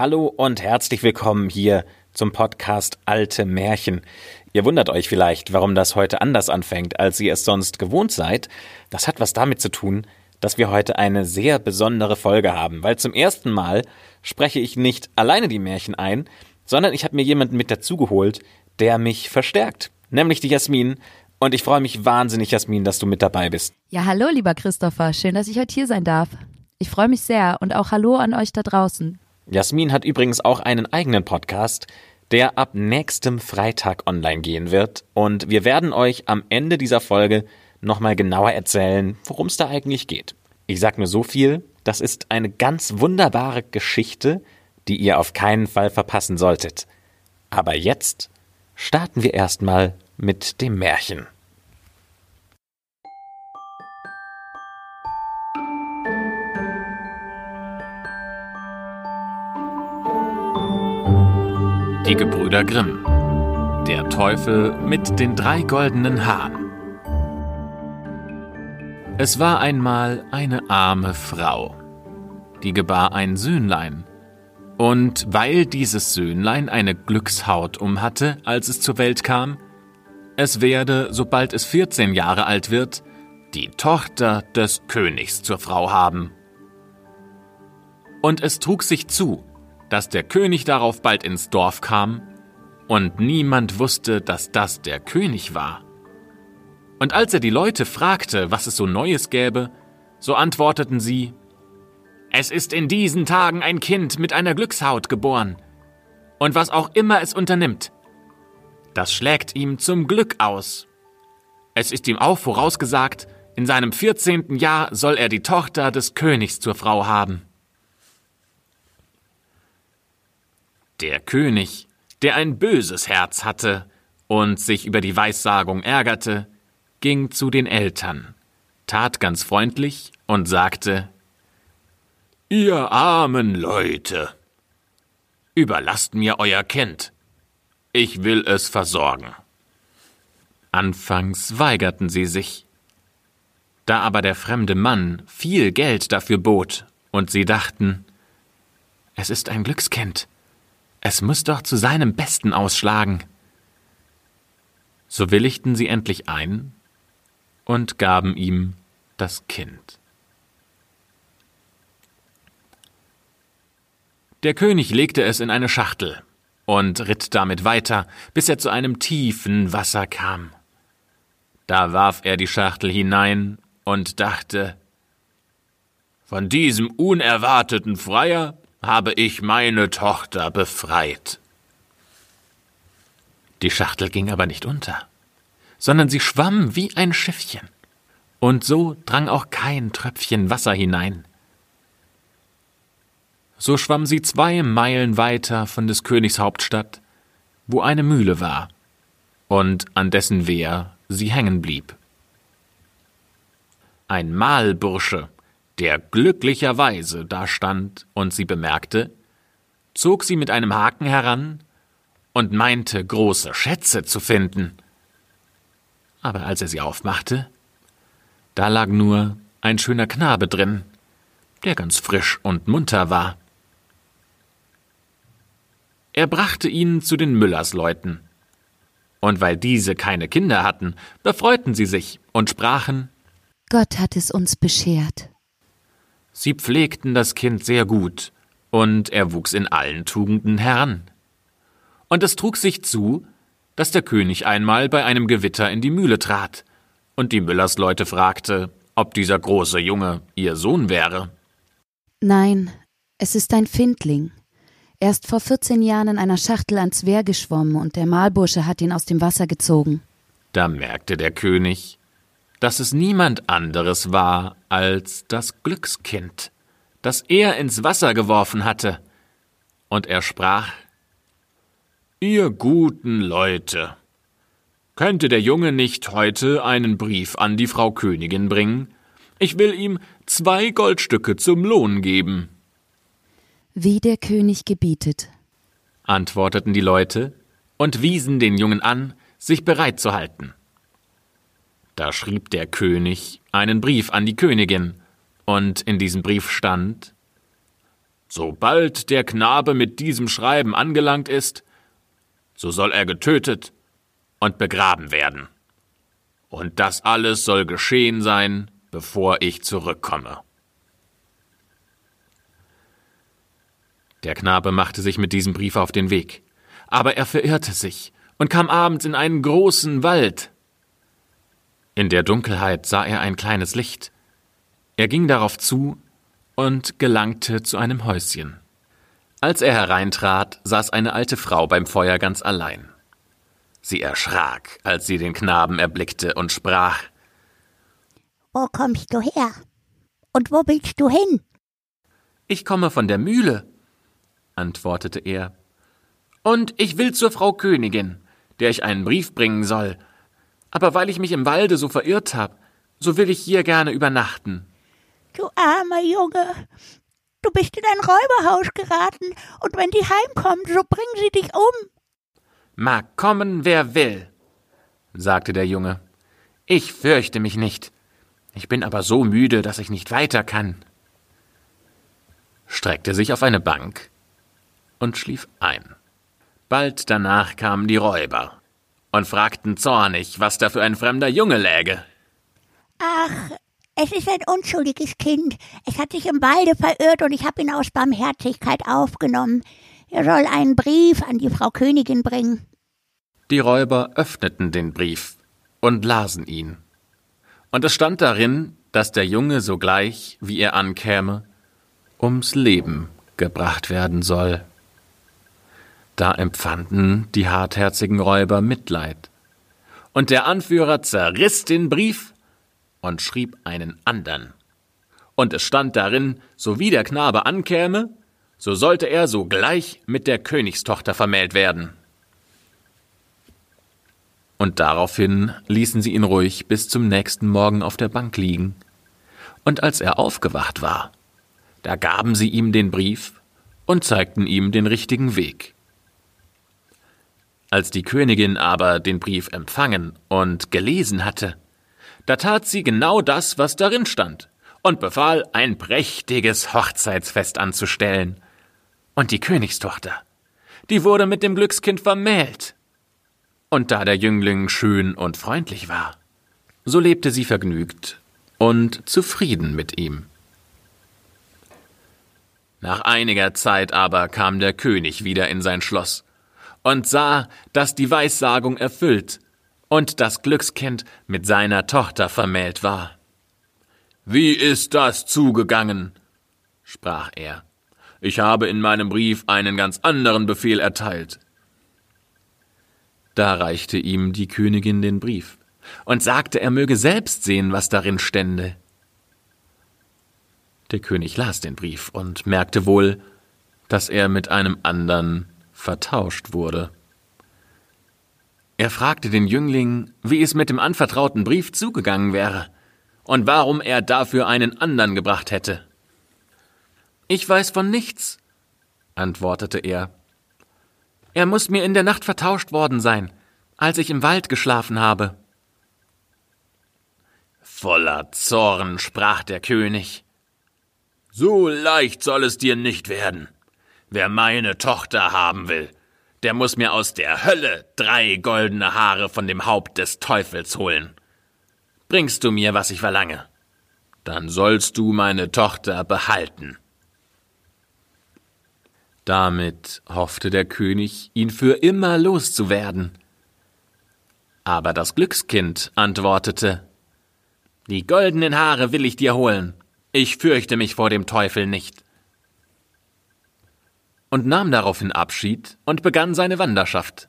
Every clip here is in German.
Hallo und herzlich willkommen hier zum Podcast Alte Märchen. Ihr wundert euch vielleicht, warum das heute anders anfängt, als ihr es sonst gewohnt seid. Das hat was damit zu tun, dass wir heute eine sehr besondere Folge haben, weil zum ersten Mal spreche ich nicht alleine die Märchen ein, sondern ich habe mir jemanden mit dazugeholt, der mich verstärkt, nämlich die Jasmin. Und ich freue mich wahnsinnig, Jasmin, dass du mit dabei bist. Ja, hallo, lieber Christopher. Schön, dass ich heute hier sein darf. Ich freue mich sehr und auch Hallo an euch da draußen. Jasmin hat übrigens auch einen eigenen Podcast, der ab nächstem Freitag online gehen wird. Und wir werden euch am Ende dieser Folge nochmal genauer erzählen, worum es da eigentlich geht. Ich sag nur so viel, das ist eine ganz wunderbare Geschichte, die ihr auf keinen Fall verpassen solltet. Aber jetzt starten wir erstmal mit dem Märchen. Die Gebrüder Grimm. Der Teufel mit den drei goldenen Haaren. Es war einmal eine arme Frau, die gebar ein Söhnlein. Und weil dieses Söhnlein eine Glückshaut umhatte, als es zur Welt kam, es werde, sobald es 14 Jahre alt wird, die Tochter des Königs zur Frau haben. Und es trug sich zu, dass der König darauf bald ins Dorf kam, und niemand wusste, dass das der König war. Und als er die Leute fragte, was es so Neues gäbe, so antworteten sie Es ist in diesen Tagen ein Kind mit einer Glückshaut geboren, und was auch immer es unternimmt, das schlägt ihm zum Glück aus. Es ist ihm auch vorausgesagt, in seinem vierzehnten Jahr soll er die Tochter des Königs zur Frau haben. Der König, der ein böses Herz hatte und sich über die Weissagung ärgerte, ging zu den Eltern, tat ganz freundlich und sagte Ihr armen Leute, überlasst mir euer Kind, ich will es versorgen. Anfangs weigerten sie sich. Da aber der fremde Mann viel Geld dafür bot, und sie dachten, es ist ein Glückskind, es muss doch zu seinem Besten ausschlagen. So willigten sie endlich ein und gaben ihm das Kind. Der König legte es in eine Schachtel und ritt damit weiter, bis er zu einem tiefen Wasser kam. Da warf er die Schachtel hinein und dachte, von diesem unerwarteten Freier habe ich meine Tochter befreit. Die Schachtel ging aber nicht unter, sondern sie schwamm wie ein Schiffchen, und so drang auch kein Tröpfchen Wasser hinein. So schwamm sie zwei Meilen weiter von des Königs Hauptstadt, wo eine Mühle war, und an dessen Wehr sie hängen blieb. Ein Mahlbursche der glücklicherweise da stand und sie bemerkte, zog sie mit einem Haken heran und meinte, große Schätze zu finden. Aber als er sie aufmachte, da lag nur ein schöner Knabe drin, der ganz frisch und munter war. Er brachte ihn zu den Müllersleuten. Und weil diese keine Kinder hatten, befreuten sie sich und sprachen Gott hat es uns beschert. Sie pflegten das Kind sehr gut, und er wuchs in allen Tugenden heran. Und es trug sich zu, dass der König einmal bei einem Gewitter in die Mühle trat, und die Müllersleute fragte, ob dieser große Junge ihr Sohn wäre. Nein, es ist ein Findling. Er ist vor vierzehn Jahren in einer Schachtel ans Wehr geschwommen und der Mahlbursche hat ihn aus dem Wasser gezogen. Da merkte der König, dass es niemand anderes war als das Glückskind, das er ins Wasser geworfen hatte. Und er sprach Ihr guten Leute, könnte der Junge nicht heute einen Brief an die Frau Königin bringen? Ich will ihm zwei Goldstücke zum Lohn geben. Wie der König gebietet, antworteten die Leute und wiesen den Jungen an, sich bereit zu halten. Da schrieb der König einen Brief an die Königin, und in diesem Brief stand Sobald der Knabe mit diesem Schreiben angelangt ist, so soll er getötet und begraben werden. Und das alles soll geschehen sein, bevor ich zurückkomme. Der Knabe machte sich mit diesem Brief auf den Weg, aber er verirrte sich und kam abends in einen großen Wald. In der Dunkelheit sah er ein kleines Licht. Er ging darauf zu und gelangte zu einem Häuschen. Als er hereintrat, saß eine alte Frau beim Feuer ganz allein. Sie erschrak, als sie den Knaben erblickte und sprach Wo kommst du her? Und wo willst du hin? Ich komme von der Mühle, antwortete er. Und ich will zur Frau Königin, der ich einen Brief bringen soll. Aber weil ich mich im Walde so verirrt habe, so will ich hier gerne übernachten. Du armer Junge, du bist in ein Räuberhaus geraten, und wenn die heimkommen, so bringen sie dich um. Mag kommen, wer will, sagte der Junge. Ich fürchte mich nicht. Ich bin aber so müde, dass ich nicht weiter kann. Streckte sich auf eine Bank und schlief ein. Bald danach kamen die Räuber und fragten zornig, was da für ein fremder Junge läge. Ach, es ist ein unschuldiges Kind. Es hat sich im Walde verirrt und ich habe ihn aus Barmherzigkeit aufgenommen. Er soll einen Brief an die Frau Königin bringen. Die Räuber öffneten den Brief und lasen ihn. Und es stand darin, dass der Junge sogleich, wie er ankäme, ums Leben gebracht werden soll. Da empfanden die hartherzigen Räuber Mitleid. Und der Anführer zerriss den Brief und schrieb einen andern. Und es stand darin, so wie der Knabe ankäme, so sollte er sogleich mit der Königstochter vermählt werden. Und daraufhin ließen sie ihn ruhig bis zum nächsten Morgen auf der Bank liegen. Und als er aufgewacht war, da gaben sie ihm den Brief und zeigten ihm den richtigen Weg. Als die Königin aber den Brief empfangen und gelesen hatte, da tat sie genau das, was darin stand, und befahl, ein prächtiges Hochzeitsfest anzustellen. Und die Königstochter, die wurde mit dem Glückskind vermählt. Und da der Jüngling schön und freundlich war, so lebte sie vergnügt und zufrieden mit ihm. Nach einiger Zeit aber kam der König wieder in sein Schloss und sah, dass die Weissagung erfüllt und das Glückskind mit seiner Tochter vermählt war. Wie ist das zugegangen? sprach er. Ich habe in meinem Brief einen ganz anderen Befehl erteilt. Da reichte ihm die Königin den Brief und sagte, er möge selbst sehen, was darin stände. Der König las den Brief und merkte wohl, dass er mit einem andern vertauscht wurde. Er fragte den Jüngling, wie es mit dem anvertrauten Brief zugegangen wäre und warum er dafür einen andern gebracht hätte. Ich weiß von nichts, antwortete er. Er muss mir in der Nacht vertauscht worden sein, als ich im Wald geschlafen habe. Voller Zorn sprach der König. So leicht soll es dir nicht werden. Wer meine Tochter haben will, der muss mir aus der Hölle drei goldene Haare von dem Haupt des Teufels holen. Bringst du mir, was ich verlange, dann sollst du meine Tochter behalten. Damit hoffte der König, ihn für immer loszuwerden. Aber das Glückskind antwortete Die goldenen Haare will ich dir holen, ich fürchte mich vor dem Teufel nicht und nahm daraufhin Abschied und begann seine Wanderschaft.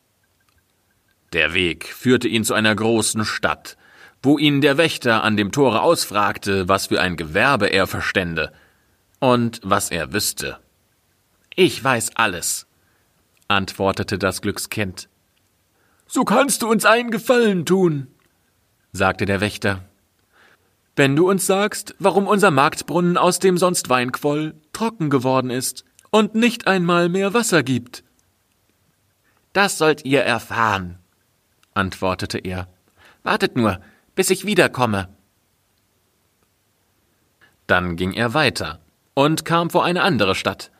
Der Weg führte ihn zu einer großen Stadt, wo ihn der Wächter an dem Tore ausfragte, was für ein Gewerbe er verstände und was er wüsste. Ich weiß alles, antwortete das Glückskind. So kannst du uns einen Gefallen tun, sagte der Wächter. Wenn du uns sagst, warum unser Marktbrunnen, aus dem sonst Wein quoll, trocken geworden ist und nicht einmal mehr Wasser gibt. Das sollt ihr erfahren, antwortete er. Wartet nur, bis ich wiederkomme. Dann ging er weiter und kam vor eine andere Stadt,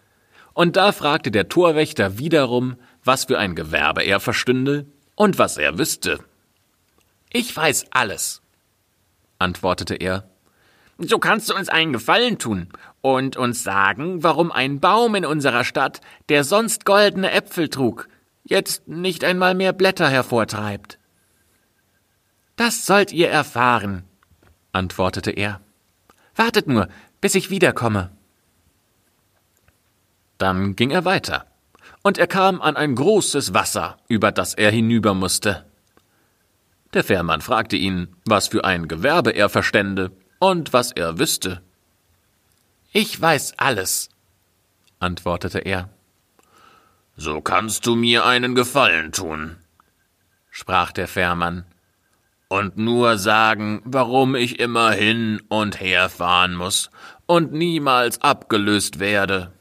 Und da fragte der Torwächter wiederum, was für ein Gewerbe er verstünde und was er wüsste. Ich weiß alles, antwortete er. So kannst du uns einen Gefallen tun und uns sagen, warum ein Baum in unserer Stadt, der sonst goldene Äpfel trug, jetzt nicht einmal mehr Blätter hervortreibt. Das sollt ihr erfahren, antwortete er. Wartet nur, bis ich wiederkomme. Dann ging er weiter, und er kam an ein großes Wasser, über das er hinüber musste. Der Fährmann fragte ihn, was für ein Gewerbe er verstände und was er wüsste. Ich weiß alles, antwortete er. So kannst du mir einen Gefallen tun, sprach der Fährmann, und nur sagen, warum ich immer hin und her fahren muss und niemals abgelöst werde.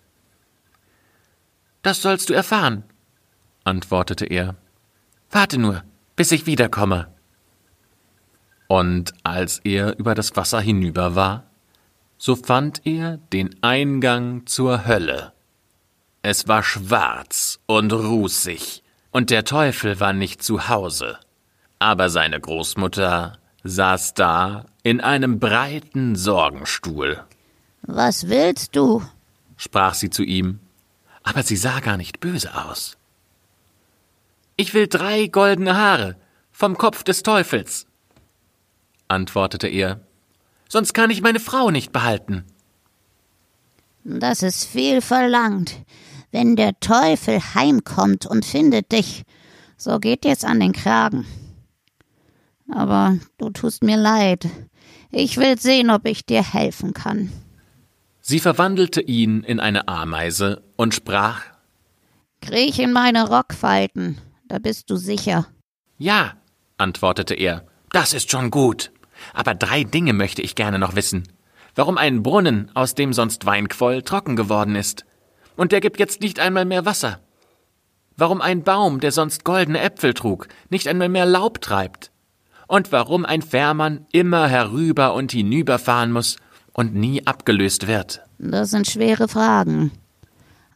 Das sollst du erfahren, antwortete er. Warte nur, bis ich wiederkomme. Und als er über das Wasser hinüber war, so fand er den Eingang zur Hölle. Es war schwarz und rußig, und der Teufel war nicht zu Hause. Aber seine Großmutter saß da in einem breiten Sorgenstuhl. Was willst du? sprach sie zu ihm, aber sie sah gar nicht böse aus. Ich will drei goldene Haare vom Kopf des Teufels, antwortete er, sonst kann ich meine Frau nicht behalten. Das ist viel verlangt. Wenn der Teufel heimkommt und findet dich, so geht dir's an den Kragen. Aber du tust mir leid. Ich will sehen, ob ich dir helfen kann. Sie verwandelte ihn in eine Ameise und sprach Kriech in meine Rockfalten, da bist du sicher. Ja, antwortete er, das ist schon gut. Aber drei Dinge möchte ich gerne noch wissen. Warum ein Brunnen, aus dem sonst Wein quoll, trocken geworden ist. Und der gibt jetzt nicht einmal mehr Wasser. Warum ein Baum, der sonst goldene Äpfel trug, nicht einmal mehr Laub treibt. Und warum ein Fährmann immer herüber und hinüberfahren muss und nie abgelöst wird. Das sind schwere Fragen.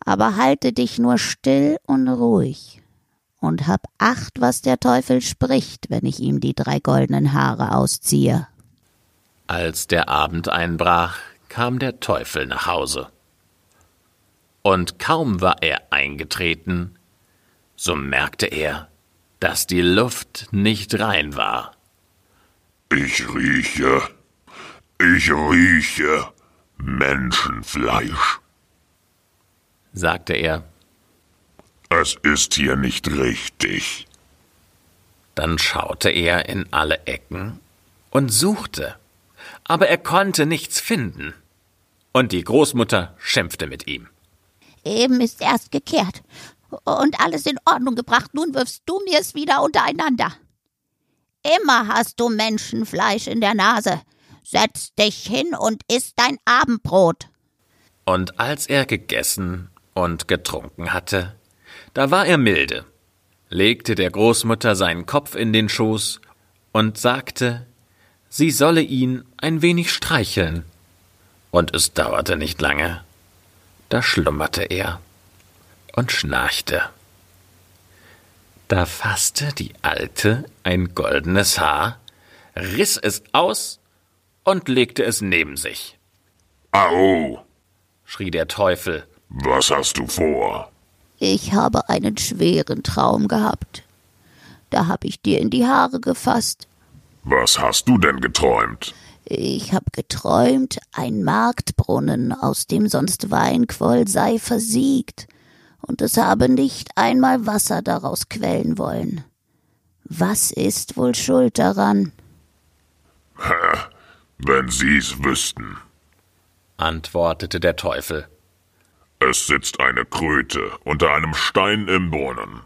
Aber halte dich nur still und ruhig und hab acht, was der Teufel spricht, wenn ich ihm die drei goldenen Haare ausziehe. Als der Abend einbrach, kam der Teufel nach Hause. Und kaum war er eingetreten, so merkte er, dass die Luft nicht rein war. Ich rieche, ich rieche Menschenfleisch, sagte er. Es ist hier nicht richtig. Dann schaute er in alle Ecken und suchte, aber er konnte nichts finden. Und die Großmutter schimpfte mit ihm. Eben ist erst gekehrt und alles in Ordnung gebracht, nun wirfst du mir's wieder untereinander. Immer hast du Menschenfleisch in der Nase. Setz dich hin und iss dein Abendbrot. Und als er gegessen und getrunken hatte, da war er milde, legte der Großmutter seinen Kopf in den Schoß und sagte, sie solle ihn ein wenig streicheln. Und es dauerte nicht lange, da schlummerte er und schnarchte. Da fasste die Alte ein goldenes Haar, riß es aus und legte es neben sich. Au! schrie der Teufel. Was hast du vor? Ich habe einen schweren Traum gehabt. Da hab ich dir in die Haare gefasst. Was hast du denn geträumt? Ich hab geträumt, ein Marktbrunnen, aus dem sonst Wein quoll, sei versiegt, und es habe nicht einmal Wasser daraus quellen wollen. Was ist wohl schuld daran? Wenn Sie's wüssten. antwortete der Teufel. Es sitzt eine Kröte unter einem Stein im Brunnen.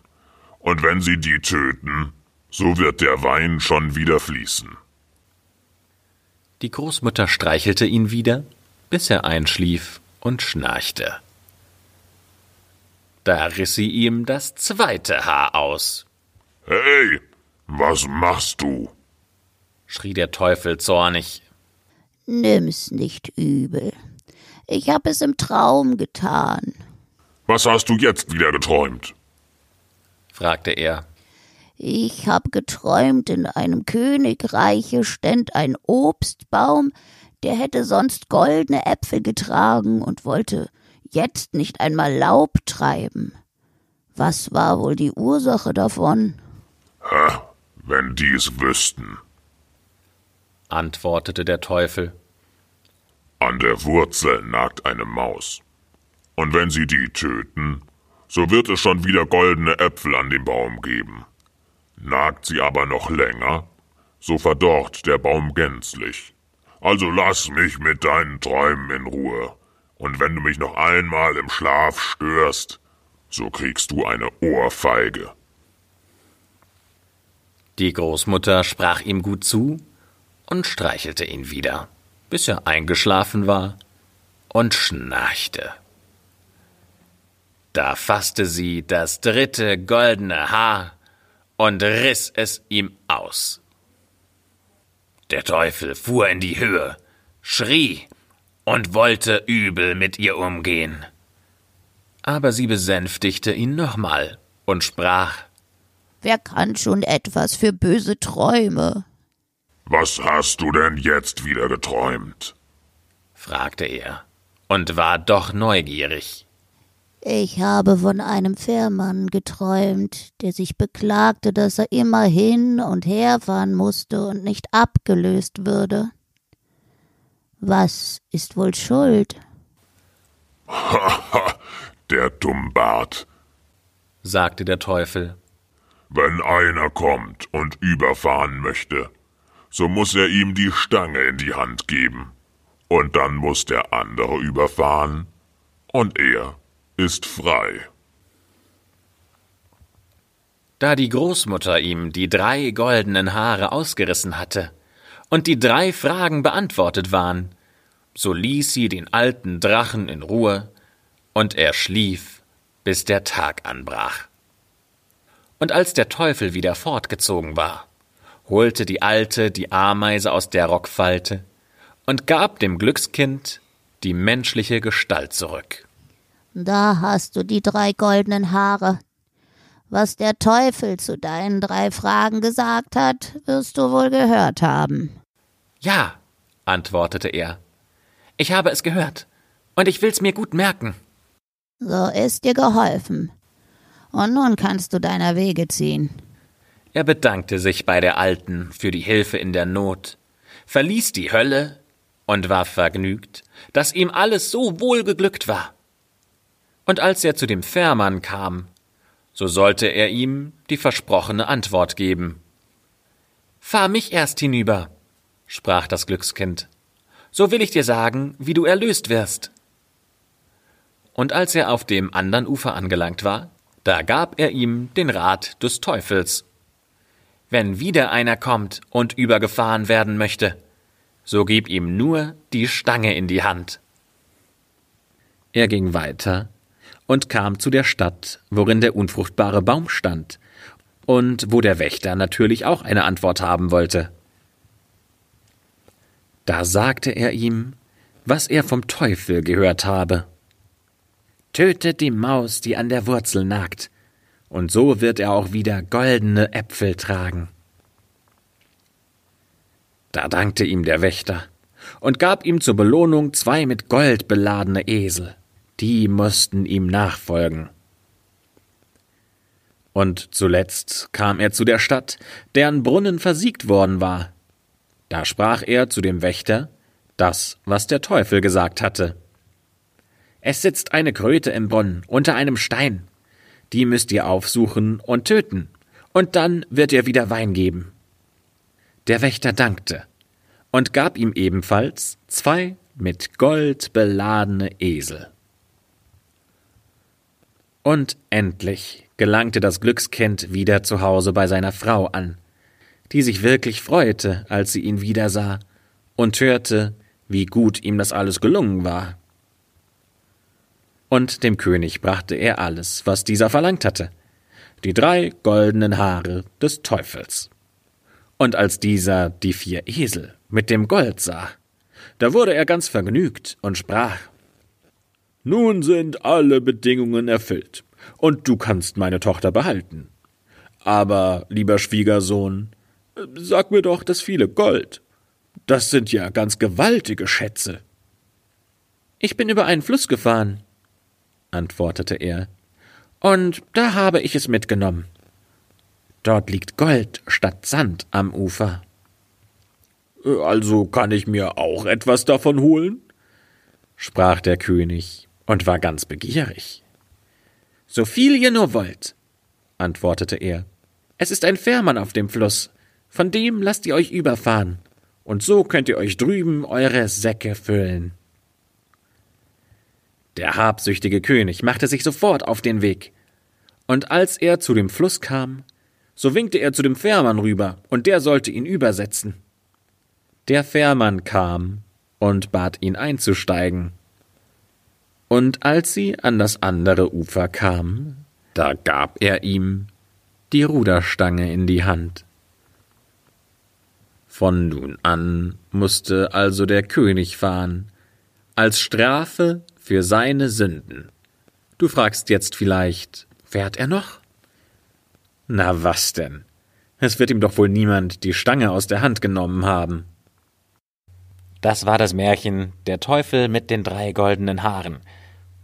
Und wenn sie die töten, so wird der Wein schon wieder fließen. Die Großmutter streichelte ihn wieder, bis er einschlief und schnarchte. Da riss sie ihm das zweite Haar aus, Hey, was machst du? schrie der Teufel zornig. Nimm's nicht übel. Ich hab es im Traum getan. Was hast du jetzt wieder geträumt? fragte er. Ich habe geträumt, in einem Königreiche ständ ein Obstbaum, der hätte sonst goldene Äpfel getragen und wollte jetzt nicht einmal Laub treiben. Was war wohl die Ursache davon? Hä, wenn die's wüssten, antwortete der Teufel. An der Wurzel nagt eine Maus. Und wenn sie die töten, so wird es schon wieder goldene Äpfel an dem Baum geben. Nagt sie aber noch länger, so verdorrt der Baum gänzlich. Also lass mich mit deinen Träumen in Ruhe. Und wenn du mich noch einmal im Schlaf störst, so kriegst du eine Ohrfeige. Die Großmutter sprach ihm gut zu und streichelte ihn wieder, bis er eingeschlafen war und schnarchte. Da fasste sie das dritte goldene Haar und riss es ihm aus. Der Teufel fuhr in die Höhe, schrie und wollte übel mit ihr umgehen. Aber sie besänftigte ihn nochmal und sprach Wer kann schon etwas für böse Träume? Was hast du denn jetzt wieder geträumt? fragte er und war doch neugierig. Ich habe von einem Fährmann geträumt, der sich beklagte, dass er immer hin und her fahren musste und nicht abgelöst würde. Was ist wohl schuld? Haha, der Dummbart, sagte der Teufel. Wenn einer kommt und überfahren möchte, so muss er ihm die Stange in die Hand geben, und dann muss der andere überfahren, und er ist frei. Da die Großmutter ihm die drei goldenen Haare ausgerissen hatte und die drei Fragen beantwortet waren, so ließ sie den alten Drachen in Ruhe, und er schlief, bis der Tag anbrach. Und als der Teufel wieder fortgezogen war, holte die Alte die Ameise aus der Rockfalte und gab dem Glückskind die menschliche Gestalt zurück. Da hast du die drei goldenen Haare. Was der Teufel zu deinen drei Fragen gesagt hat, wirst du wohl gehört haben. Ja, antwortete er. Ich habe es gehört, und ich will's mir gut merken. So ist dir geholfen. Und nun kannst du deiner Wege ziehen. Er bedankte sich bei der Alten für die Hilfe in der Not, verließ die Hölle und war vergnügt, dass ihm alles so wohl geglückt war. Und als er zu dem Fährmann kam, so sollte er ihm die versprochene Antwort geben. Fahr mich erst hinüber, sprach das Glückskind, so will ich dir sagen, wie du erlöst wirst. Und als er auf dem andern Ufer angelangt war, da gab er ihm den Rat des Teufels. Wenn wieder einer kommt und übergefahren werden möchte, so gib ihm nur die Stange in die Hand. Er ging weiter und kam zu der Stadt, worin der unfruchtbare Baum stand, und wo der Wächter natürlich auch eine Antwort haben wollte. Da sagte er ihm, was er vom Teufel gehört habe. Tötet die Maus, die an der Wurzel nagt, und so wird er auch wieder goldene Äpfel tragen. Da dankte ihm der Wächter und gab ihm zur Belohnung zwei mit Gold beladene Esel die mussten ihm nachfolgen. Und zuletzt kam er zu der Stadt, deren Brunnen versiegt worden war. Da sprach er zu dem Wächter das, was der Teufel gesagt hatte. Es sitzt eine Kröte im Brunnen unter einem Stein. Die müsst ihr aufsuchen und töten, und dann wird ihr wieder Wein geben. Der Wächter dankte und gab ihm ebenfalls zwei mit Gold beladene Esel. Und endlich gelangte das Glückskind wieder zu Hause bei seiner Frau an, die sich wirklich freute, als sie ihn wiedersah und hörte, wie gut ihm das alles gelungen war. Und dem König brachte er alles, was dieser verlangt hatte, die drei goldenen Haare des Teufels. Und als dieser die vier Esel mit dem Gold sah, da wurde er ganz vergnügt und sprach Nun sind alle Bedingungen erfüllt, und du kannst meine Tochter behalten. Aber, lieber Schwiegersohn, sag mir doch das viele Gold. Das sind ja ganz gewaltige Schätze. Ich bin über einen Fluss gefahren, antwortete er, und da habe ich es mitgenommen. Dort liegt Gold statt Sand am Ufer. Also kann ich mir auch etwas davon holen? sprach der König und war ganz begierig. So viel ihr nur wollt, antwortete er. Es ist ein Fährmann auf dem Fluss, von dem lasst ihr euch überfahren, und so könnt ihr euch drüben eure Säcke füllen. Der habsüchtige König machte sich sofort auf den Weg, und als er zu dem Fluss kam, so winkte er zu dem Fährmann rüber, und der sollte ihn übersetzen. Der Fährmann kam und bat ihn einzusteigen. Und als sie an das andere Ufer kamen, da gab er ihm die Ruderstange in die Hand. Von nun an musste also der König fahren, als Strafe für seine Sünden. Du fragst jetzt vielleicht, fährt er noch? Na was denn? Es wird ihm doch wohl niemand die Stange aus der Hand genommen haben. Das war das Märchen Der Teufel mit den drei goldenen Haaren.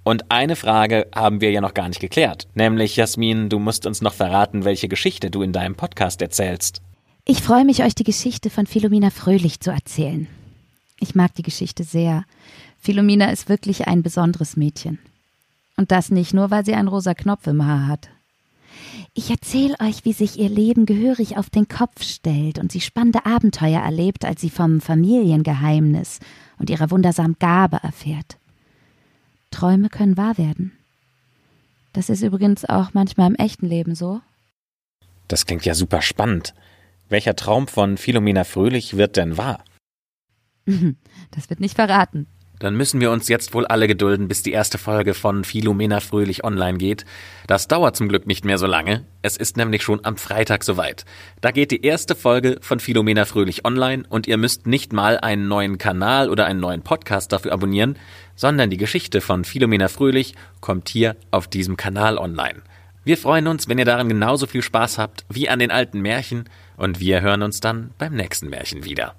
Und eine Frage haben wir ja noch gar nicht geklärt, nämlich Jasmin, du musst uns noch verraten, welche Geschichte du in deinem Podcast erzählst. Ich freue mich, euch die Geschichte von Philomena Fröhlich zu erzählen. Ich mag die Geschichte sehr. Philomena ist wirklich ein besonderes Mädchen. Und das nicht nur, weil sie einen rosa Knopf im Haar hat. Ich erzähle euch, wie sich ihr Leben gehörig auf den Kopf stellt und sie spannende Abenteuer erlebt, als sie vom Familiengeheimnis und ihrer wundersamen Gabe erfährt. Träume können wahr werden. Das ist übrigens auch manchmal im echten Leben so. Das klingt ja super spannend. Welcher Traum von Philomena Fröhlich wird denn wahr? Das wird nicht verraten. Dann müssen wir uns jetzt wohl alle gedulden, bis die erste Folge von Philomena Fröhlich online geht. Das dauert zum Glück nicht mehr so lange. Es ist nämlich schon am Freitag soweit. Da geht die erste Folge von Philomena Fröhlich online und ihr müsst nicht mal einen neuen Kanal oder einen neuen Podcast dafür abonnieren, sondern die Geschichte von Philomena Fröhlich kommt hier auf diesem Kanal online. Wir freuen uns, wenn ihr daran genauso viel Spaß habt wie an den alten Märchen und wir hören uns dann beim nächsten Märchen wieder.